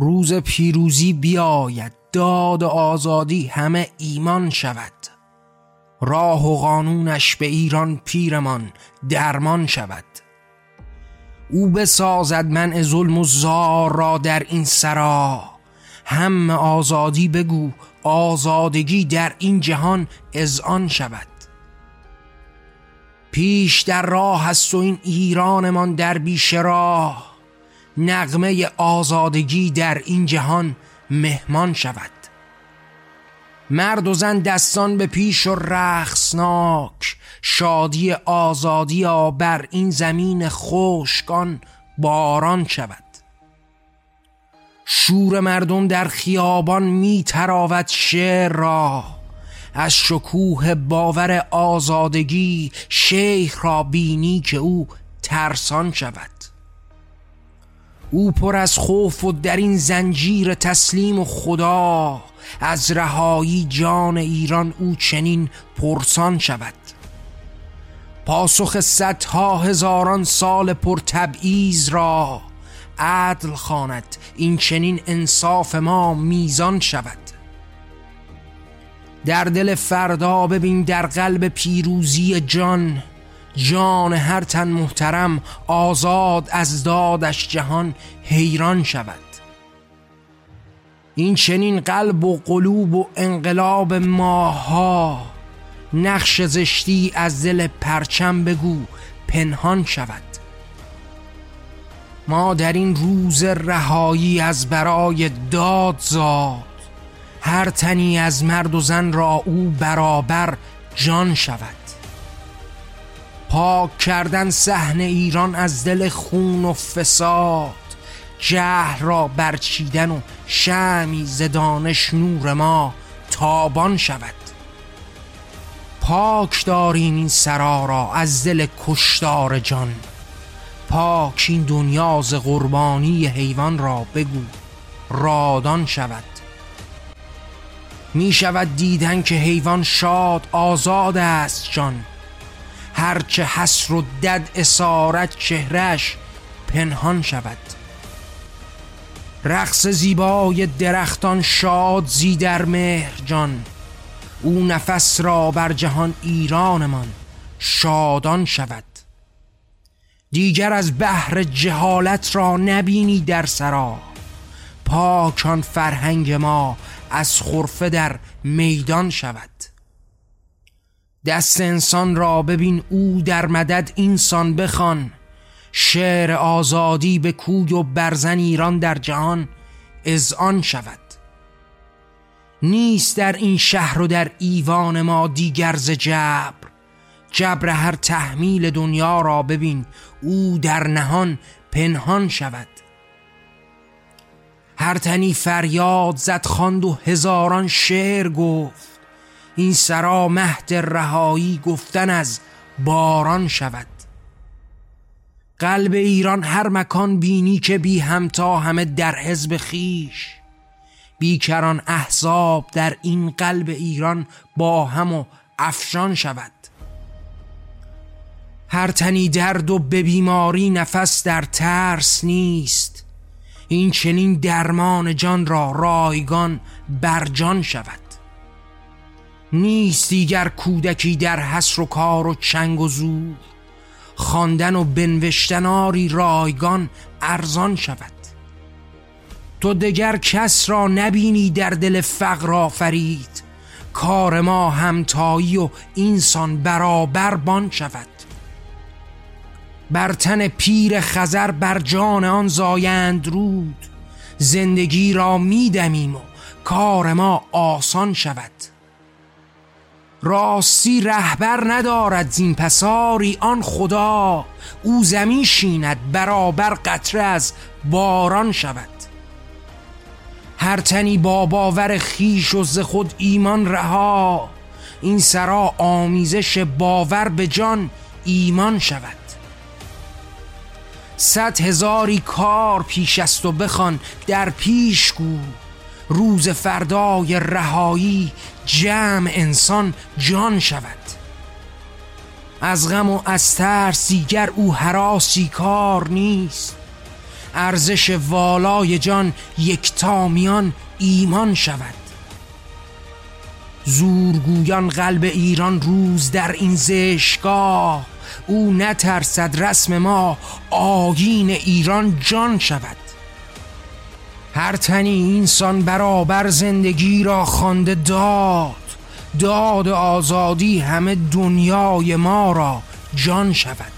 روز پیروزی بیاید داد آزادی همه ایمان شود. راه و قانونش به ایران پیرمان درمان شود. او بسازد منع ظلم و زار را در این سرا. هم آزادی بگو آزادگی در این جهان آن شود. پیش در راه هست و این ایرانمان در بیش راه. نغمه آزادگی در این جهان مهمان شود. مرد و زن دستان به پیش و رخصناک شادی آزادی بر این زمین خوشگان باران شود. شور مردم در خیابان می تراود شعر را از شکوه باور آزادگی شیخ را بینی که او ترسان شود. او پر از خوف و در این زنجیر تسلیم و خدا. از رهایی جان ایران او چنین پرسان شود. پاسخ صدها هزاران سال پر تبعیض را عدل خواند. این چنین انصاف ما میزان شود. در دل فردا ببین در قلب پیروزی جان. جان هر تن محترم آزاد از دادش جهان حیران شود. این چنین قلب و قلوب و انقلاب ماها نقش زشتی از دل پرچم بگو پنهان شود. ما در این روز رهایی از برای داد زاد هر تنی از مرد و زن را او برابر جان شود. پاک کردن صحن ایران از دل خون و فساد. جهل را برچیدن و شمی زدانش نور ما تابان شود. پاک داریم این سرا را از دل کشتار جان. پاک این دنیا ز قربانی حیوان را بگو رادان شود. می شود دیدن که حیوان شاد آزاد است جان. هرچه حسر و دد اسارت چهرش پنهان شود. رقص زیبای درختان شاد زی در مهر جان. او نفس را بر جهان ایرانمان شادان شود. دیگر از بحر جهالت را نبینی در سرا. پاکان فرهنگ ما از خرفه در میدان شود. دست انسان را ببین او در مدد اینسان بخوان. شعر آزادی به کوی و برزن ایران در جهان آن شود. نیست در این شهر و در ایوان ما دیگر ز جبر. جبر هر تحمیل دنیا را ببین او در نهان پنهان شود. هر تنی فریاد زد خواند و هزاران شعر گفت. این سرا مهد رهایی گفتن از باران شود. قلب ایران هر مکان بینی که بی همتا همه در حزب خیش. بیکران احزاب در این قلب ایران با هم و افشان شود. هر تنی درد و به بیماری نفس در ترس نیست. این چنین درمان جان را رایگان بر جان شود. نیست دیگر کودکی در حسر و کار و چنگ و زور. خواندن و بنوشتن آری رایگان ارزان شود. تو دگر کس را نبینی در دل فقر آفرید. کار ما همتایی و اینسان برابر بان شود. بر تن پیر خزر بر جان آن زایند رود. زندگی را میدمیم و کار ما آسان شود. راستی رهبر ندارد زین پساری آن خدا. او زمین شیند برابر قطره از باران شود. هر تنی با باور خیش و ز خود ایمان رها. این سرا آمیزش باور به جان ایمان شود. صد هزاری کار پیش است و بخوان در پیش گو. روز فردای رهایی جمع انسان جان شود. از غم و از ترس دیگر او حراسی کار نیست. ارزش والای جان یک تامیان ایمان شود. زورگویان قلب ایران روز در این زشگاه او نترسد رسم ما آگین ایران جان شود. هر تنی اینسان برابر زندگی را خوانده داد. داد آزادی همه دنیای ما را. جان شود.